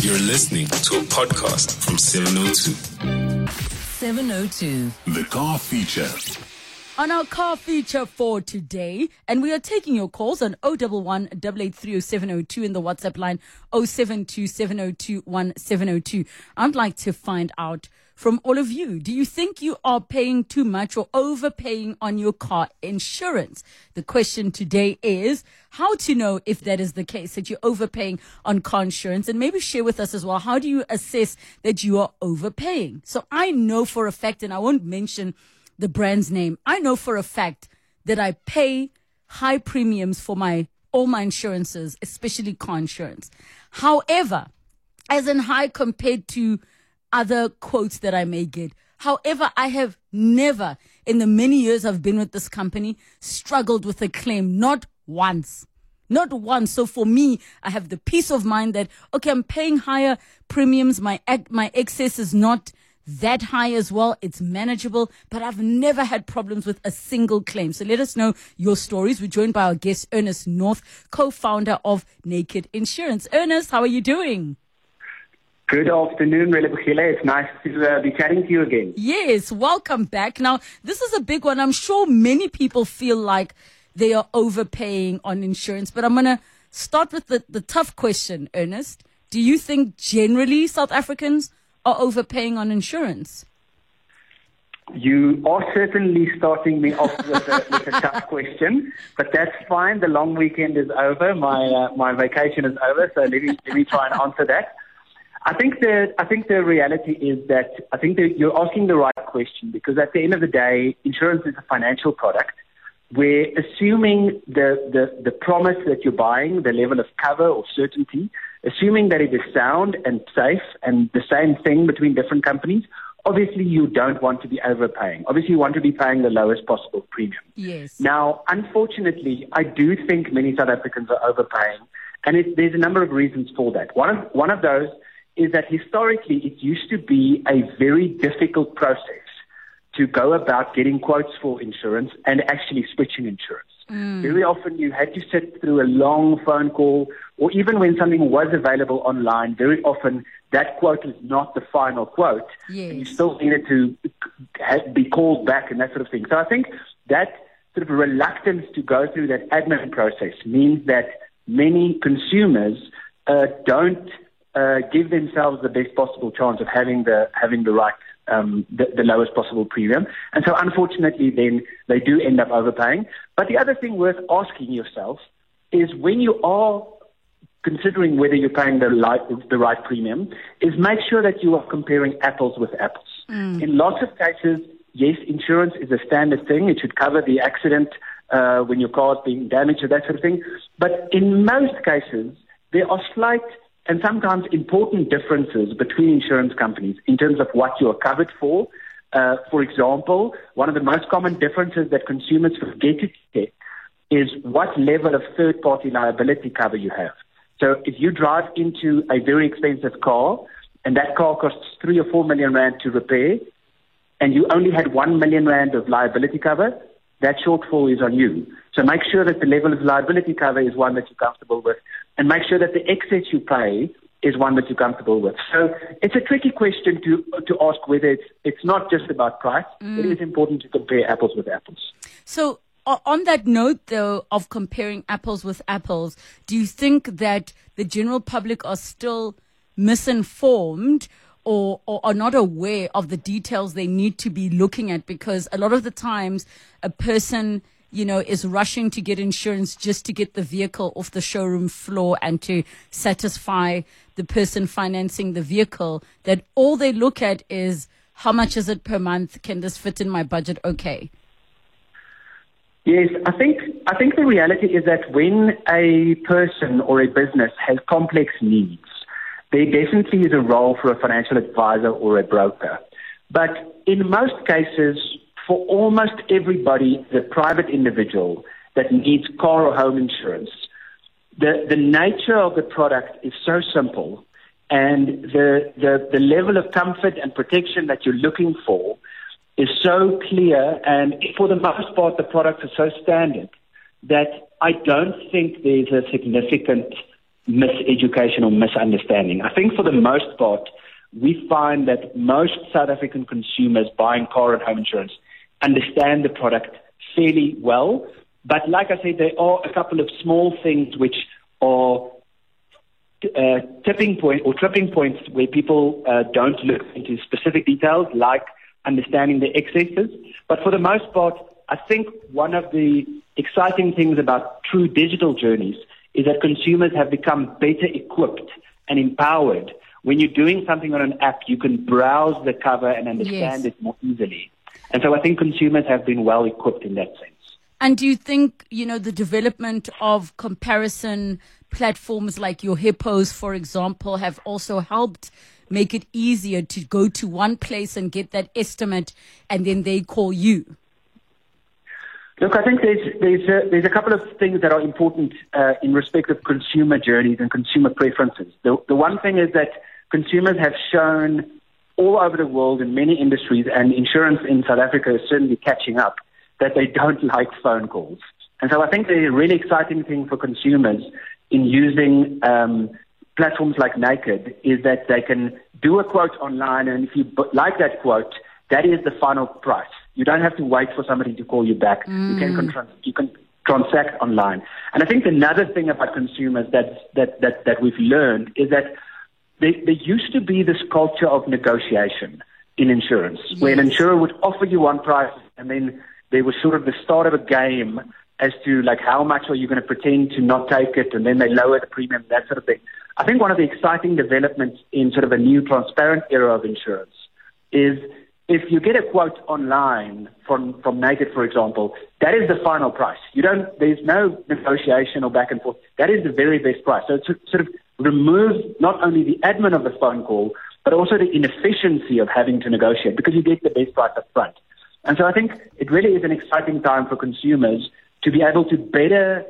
You're listening to a podcast from 702. 702. The car feature. On our car feature for today, and we are taking your calls on 011 8830702 in the WhatsApp line 072 702 1702. I'd like to find out from all of you. Do you think you are paying too much or overpaying on your car insurance? The question today is how to know if that is the case, that you're overpaying on car insurance, and maybe share with us as well. How do you assess that you are overpaying? So I know for a fact, and I won't mention the brand's name. I know for a fact that I pay high premiums for my all my insurances, especially car insurance. However, as in high compared to other quotes that I may get. However, I have never in the many years I've been with this company struggled with a claim, not once. Not once. So for me, I have the peace of mind that, okay, I'm paying higher premiums. My, my excess is not that high as well. It's manageable, but I've never had problems with a single claim. So let us know your stories. We're joined by our guest, Ernest North, co-founder of Naked Insurance. Ernest, how are you doing? Good afternoon, Relebogile. It's nice to uh, be chatting to you again. Yes, welcome back. Now, this is a big one. I'm sure many people feel like they are overpaying on insurance, but I'm going to start with the, the tough question, Ernest. Do you think generally South Africans are overpaying on insurance? You are certainly starting me off with a, with a tough question, but that's fine. The long weekend is over. My uh, my vacation is over, so let me let me try and answer that. I think the I think the reality is that I think that you're asking the right question because at the end of the day, insurance is a financial product. We're assuming the, the, the promise that you're buying, the level of cover or certainty, assuming that it is sound and safe and the same thing between different companies, obviously you don't want to be overpaying. Obviously you want to be paying the lowest possible premium. Yes. Now, unfortunately, I do think many South Africans are overpaying, and it, there's a number of reasons for that. One of, one of those is that historically it used to be a very difficult process to go about getting quotes for insurance and actually switching insurance. Mm. Very often you had to sit through a long phone call, or even when something was available online, very often that quote was not the final quote. Yes. And you still needed to be called back and that sort of thing. So I think that sort of reluctance to go through that admin process means that many consumers uh, don't uh, give themselves the best possible chance of having the having the right um, the, the, lowest possible premium. And so, unfortunately, then they do end up overpaying. But the other thing worth asking yourself is when you are considering whether you're paying the, light, the right premium, is make sure that you are comparing apples with apples. Mm. In lots of cases, yes, insurance is a standard thing. It should cover the accident uh, when your car is being damaged or that sort of thing. But in most cases, there are slight and sometimes important differences between insurance companies in terms of what you are covered for. Uh, for example, one of the most common differences that consumers forget to check is what level of third party liability cover you have. So if you drive into a very expensive car and that car costs three or four million rand to repair and you only had one million rand of liability cover, that shortfall is on you. So make sure that the level of liability cover is one that you're comfortable with and make sure that the excess you pay is one that you're comfortable with. So it's a tricky question to to ask whether it's it's not just about price. Mm. It is important to compare apples with apples. So on that note though of comparing apples with apples, do you think that the general public are still misinformed or, or are not aware of the details they need to be looking at because a lot of the times a person you know, is rushing to get insurance just to get the vehicle off the showroom floor and to satisfy the person financing the vehicle, that all they look at is how much is it per month? Can this fit in my budget? Okay. Yes, I think I think the reality is that when a person or a business has complex needs, there definitely is a role for a financial advisor or a broker. But in most cases, for almost everybody, the private individual that needs car or home insurance, the, the nature of the product is so simple and the, the, the level of comfort and protection that you're looking for is so clear and for the most part the products are so standard that I don't think there's a significant miseducation or misunderstanding. I think for the most part, we find that most South African consumers buying car and home insurance understand the product fairly well. But like I said, there are a couple of small things which are uh, tipping point or tripping points where people uh, don't look into specific details like understanding the excesses. But for the most part, I think one of the exciting things about true digital journeys is that consumers have become better equipped and empowered. When you're doing something on an app, you can browse the cover and understand yes. it more easily. And so I think consumers have been well equipped in that sense. And do you think, you know, the development of comparison platforms like your Hippos, for example, have also helped make it easier to go to one place and get that estimate and then they call you? Look, I think there's there's a, there's a couple of things that are important uh, in respect of consumer journeys and consumer preferences. The the one thing is that consumers have shown all over the world in many industries, and insurance in South Africa is certainly catching up, that they don't like phone calls. And so I think the really exciting thing for consumers in using um, platforms like Naked is that they can do a quote online, and if you like that quote, that is the final price. You don't have to wait for somebody to call you back. Mm. You can mm. you can transact online. And I think another thing about consumers that that that, that we've learned is that there, there used to be this culture of negotiation in insurance, yes. where an insurer would offer you one price, and then there was sort of the start of a game as to like how much are you going to pretend to not take it, and then they lower the premium, that sort of thing. I think one of the exciting developments in sort of a new transparent era of insurance is if you get a quote online from, from Naked, for example, that is the final price. You don't, there's no negotiation or back and forth. That is the very best price. So it sort of removes not only the admin of the phone call, but also the inefficiency of having to negotiate because you get the best price up front. And so I think it really is an exciting time for consumers to be able to better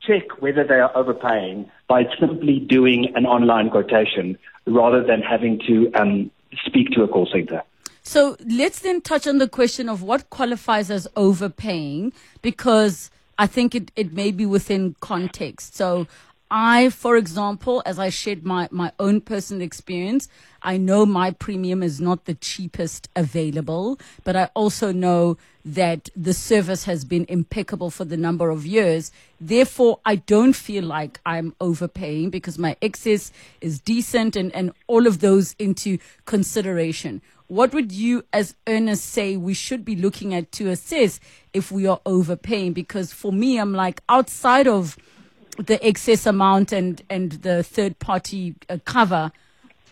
check whether they are overpaying by simply doing an online quotation rather than having to um, speak to a call center. So let's then touch on the question of what qualifies as overpaying because I think it, it may be within context. So I, for example, as I shared my, my own personal experience, I know my premium is not the cheapest available, but I also know that the service has been impeccable for the number of years. Therefore, I don't feel like I'm overpaying because my excess is decent and, and all of those into consideration. What would you, as Ernest, say we should be looking at to assess if we are overpaying? Because for me, I'm like outside of the excess amount and, and the third party uh, cover.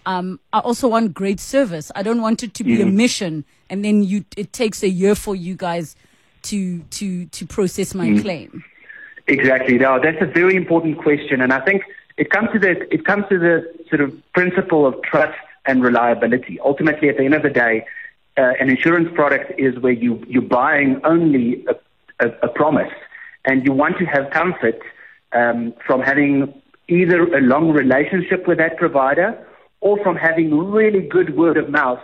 Um, I also want great service. I don't want it to be mm. a mission, and then you it takes a year for you guys to to to process my mm. claim. Exactly. Now that's a very important question, and I think it comes to the it comes to the sort of principle of trust and reliability. Ultimately, at the end of the day, uh, an insurance product is where you, you're buying only a, a, a promise, and you want to have comfort um, from having either a long relationship with that provider or from having really good word of mouth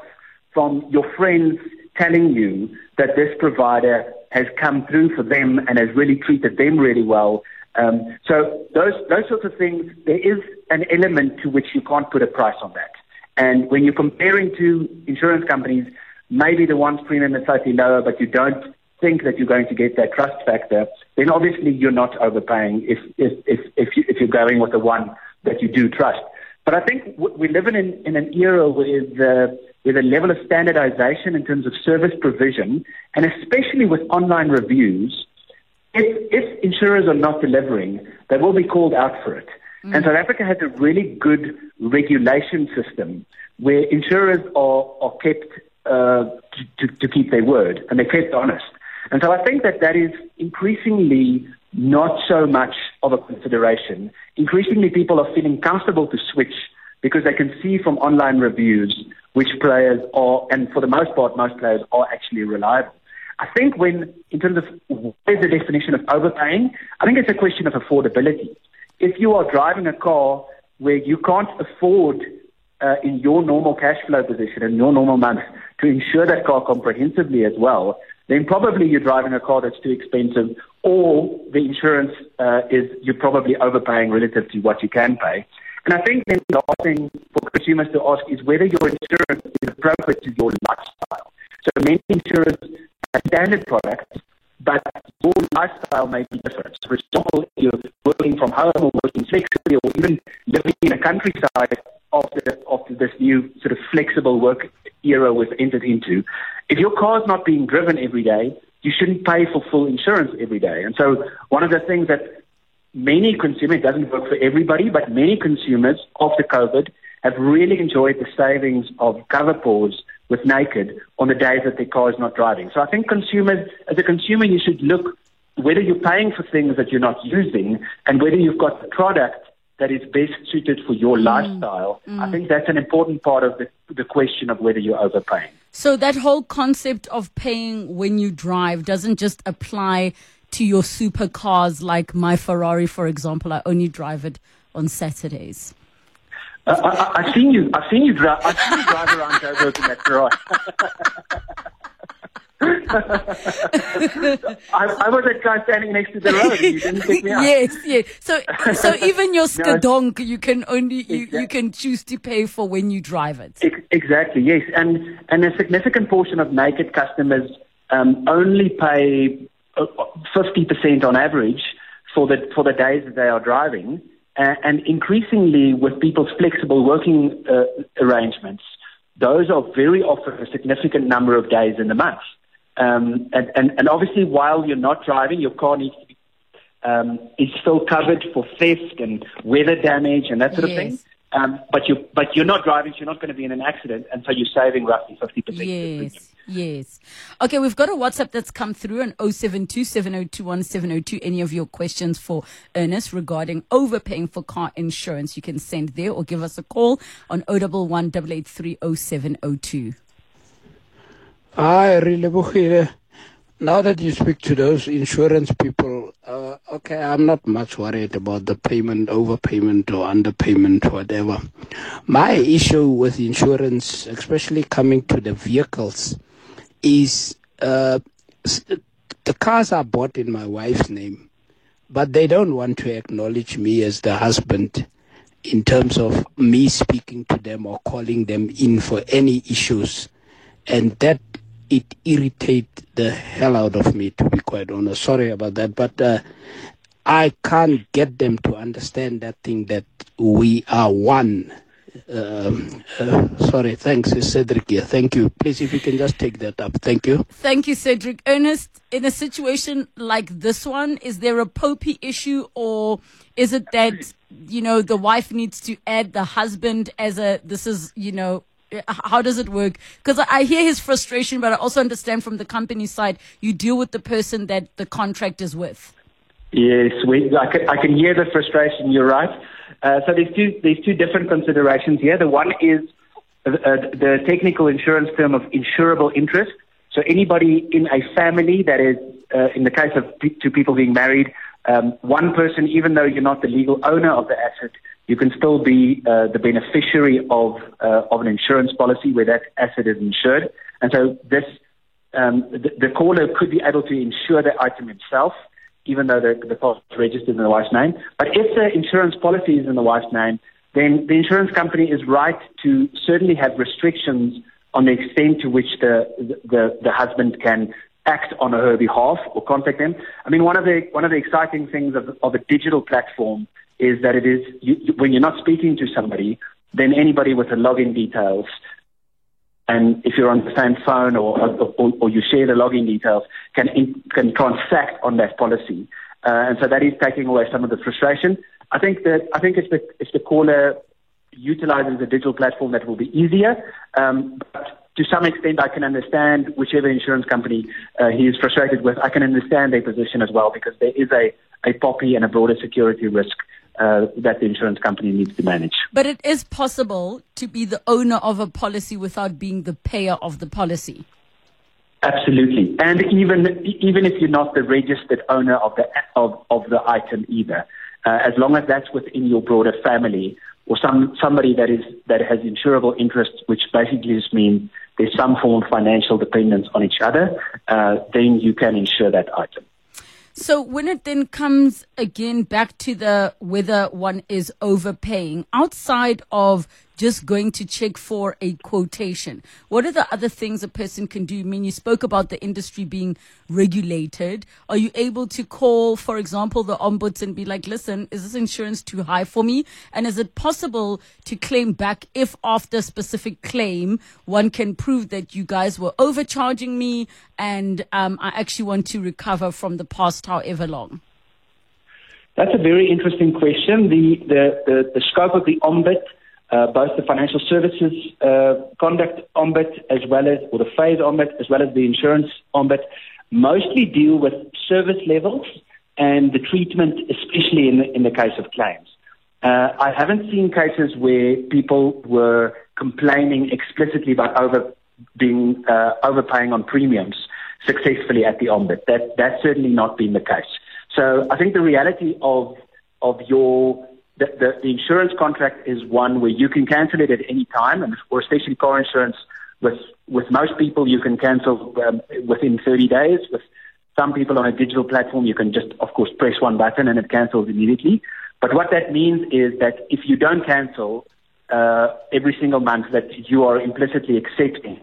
from your friends telling you that this provider has come through for them and has really treated them really well. Um, so those those sorts of things, there is an element to which you can't put a price on that. And when you're comparing two insurance companies, maybe the one's premium is slightly lower, but you don't think that you're going to get that trust factor, then obviously you're not overpaying if if if if, you, if you're going with the one that you do trust. But I think we live in an, in an era where the with a level of standardization in terms of service provision, and especially with online reviews, if, if insurers are not delivering, they will be called out for it. Mm. And South Africa has a really good regulation system where insurers are, are kept uh, to, to, to keep their word and they're kept honest. And so I think that that is increasingly not so much of a consideration. Increasingly, people are feeling comfortable to switch because they can see from online reviews which players are, and for the most part, most players are actually reliable. I think when, in terms of what is the definition of overpaying, I think it's a question of affordability if you are driving a car where you can't afford uh, in your normal cash flow position in your normal month to insure that car comprehensively as well, then probably you're driving a car that's too expensive or the insurance uh, is you're probably overpaying relative to what you can pay. And I think then the last thing for consumers to ask is whether your insurance is appropriate to your lifestyle. So many insurers have standard products, but your lifestyle may be different. For example, if you're working from home or working flexibly or even living in a countryside after, after this new sort of flexible work era we've entered into, if your car's not being driven every day, you shouldn't pay for full insurance every day. And so one of the things that many consumers, doesn't work for everybody, but many consumers after COVID have really enjoyed the savings of cover pause with Naked on the days that their car is not driving. So I think consumers, as a consumer, you should look whether you're paying for things that you're not using and whether you've got the product that is best suited for your mm. lifestyle. Mm. I think that's an important part of the, the question of whether you're overpaying. So that whole concept of paying when you drive doesn't just apply to your supercars like my Ferrari, for example. I only drive it on Saturdays. Uh, I, have seen you. I've seen you drive. I've seen you drive around Joburg in that Ferrari. I, I, was that guy standing next to the road. You didn't pick me up. Yes, yes. So, so even your skadonk, you can only you, exactly. you can choose to pay for when you drive it. Exactly. Yes, and and a significant portion of naked customers um, only pay uh, fifty percent on average for the for the days that they are driving, uh, and increasingly with people's flexible working uh, arrangements, those are very often a significant number of days in the month. Um, and, and, and obviously, while you're not driving, your car needs to be um, is still covered for theft and weather damage and that sort yes. of thing. Um, but you but you're not driving, so you're not going to be in an accident, and so you're saving roughly fifty percent. Yes, yes. Okay, we've got a WhatsApp that's come through on 0727021702. Any of your questions for Ernest regarding overpaying for car insurance, you can send there or give us a call on 011 883 Hi, Relebogile. Now that you speak to those insurance people, uh, okay, I'm not much worried about the payment, overpayment or underpayment, whatever. My issue with insurance, especially coming to the vehicles, is uh, the cars are bought in my wife's name, but they don't want to acknowledge me as the husband in terms of me speaking to them or calling them in for any issues. And that it irritates the hell out of me, to be quite honest. Sorry about that, but uh, I can't get them to understand that thing that we are one. Um, uh, sorry, thanks, Cedric here. Thank you. Please, if you can just take that up. Thank you. Thank you, Cedric. Ernest, in a situation like this one, is there a POPI issue or is it that, you know, the wife needs to add the husband as a, this is, you know, how does it work? Because I hear his frustration, but I also understand from the company side, you deal with the person that the contract is with. Yes, we, I, can, I can hear the frustration. You're right. Uh, so there's two there's two different considerations here. The one is uh, the technical insurance term of insurable interest. So anybody in a family that is, uh, in the case of two people being married, um, one person, even though you're not the legal owner of the asset, you can still be uh, the beneficiary of uh, of an insurance policy where that asset is insured. And so this um, the, the, caller could be able to insure the item himself, even though the, the policy is registered in the wife's name. But if the insurance policy is in the wife's name, then the insurance company is right to certainly have restrictions on the extent to which the the, the husband can act on her behalf or contact them. I mean, one of the one of the exciting things of, of a digital platform is that it is you, when you're not speaking to somebody, then anybody with the login details, and if you're on the same phone or or, or you share the login details, can can transact on that policy, uh, and so that is taking away some of the frustration. I think that I think if the the caller utilizes a digital platform, that will be easier. Um, but to some extent, I can understand whichever insurance company uh, he is frustrated with. I can understand their position as well because there is a a POPI and a broader security risk uh, that the insurance company needs to manage. But it is possible to be the owner of a policy without being the payer of the policy. Absolutely, and even even if you're not the registered owner of the of, of the item either, uh, as long as that's within your broader family or some somebody that is that has insurable interests, which basically just means there's some form of financial dependence on each other, uh, then you can insure that item. So when it then comes again back to the whether one is overpaying outside of just going to check for a quotation, what are the other things a person can do? I mean, you spoke about the industry being regulated. Are you able to call, for example, the ombuds and be like, listen, is this insurance too high for me? And is it possible to claim back if after a specific claim one can prove that you guys were overcharging me and um, I actually want to recover from the past however long? That's a very interesting question. The, the, the, the scope of the ombud, uh, both the financial services uh, conduct ombud as well as, or the FAIS ombud as well as the insurance ombud, mostly deal with service levels and the treatment, especially in the, in the case of claims. Uh, I haven't seen cases where people were complaining explicitly about over being uh, overpaying on premiums successfully at the ombud. That that's certainly not been the case. So I think the reality of of your the, the, the insurance contract is one where you can cancel it at any time, and for especially car insurance with with most people you can cancel um, within 30 days. With some people on a digital platform, you can just of course press one button and it cancels immediately. But what that means is that if you don't cancel uh, every single month, that you are implicitly accepting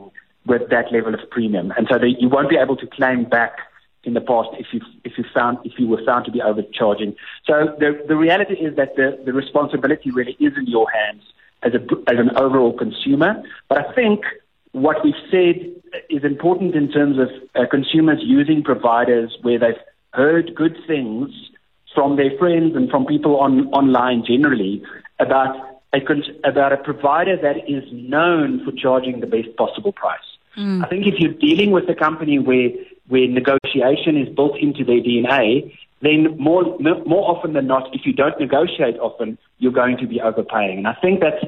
with that level of premium, and so that you won't be able to claim back in the past if you if you found if you were found to be overcharging. So the the reality is that the the responsibility really is in your hands as a as an overall consumer. But I think what we've said is important in terms of uh, consumers using providers where they've heard good things from their friends and from people on online generally about a about a provider that is known for charging the best possible price. Mm. I think if you're dealing with a company where where negotiation is built into their DNA, then more more often than not, if you don't negotiate often, you're going to be overpaying. And I think that's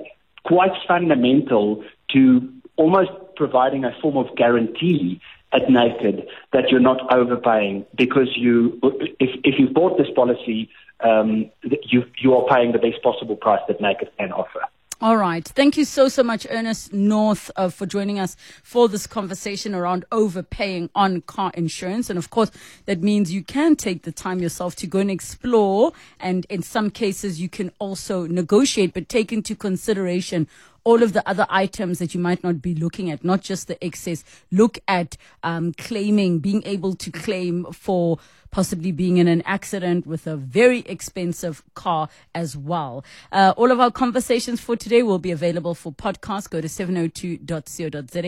quite fundamental to almost providing a form of guarantee at Naked that you're not overpaying because you, if if you bought this policy, um, you you are paying the best possible price that Naked can offer. All right. Thank you so, so much, Ernest North, uh, for joining us for this conversation around overpaying on car insurance. And of course, that means you can take the time yourself to go and explore. And in some cases, you can also negotiate, but take into consideration all of the other items that you might not be looking at, not just the excess. Look at um, claiming, being able to claim for possibly being in an accident with a very expensive car as well. Uh, all of our conversations for today will be available for podcast. Go to 702.co.za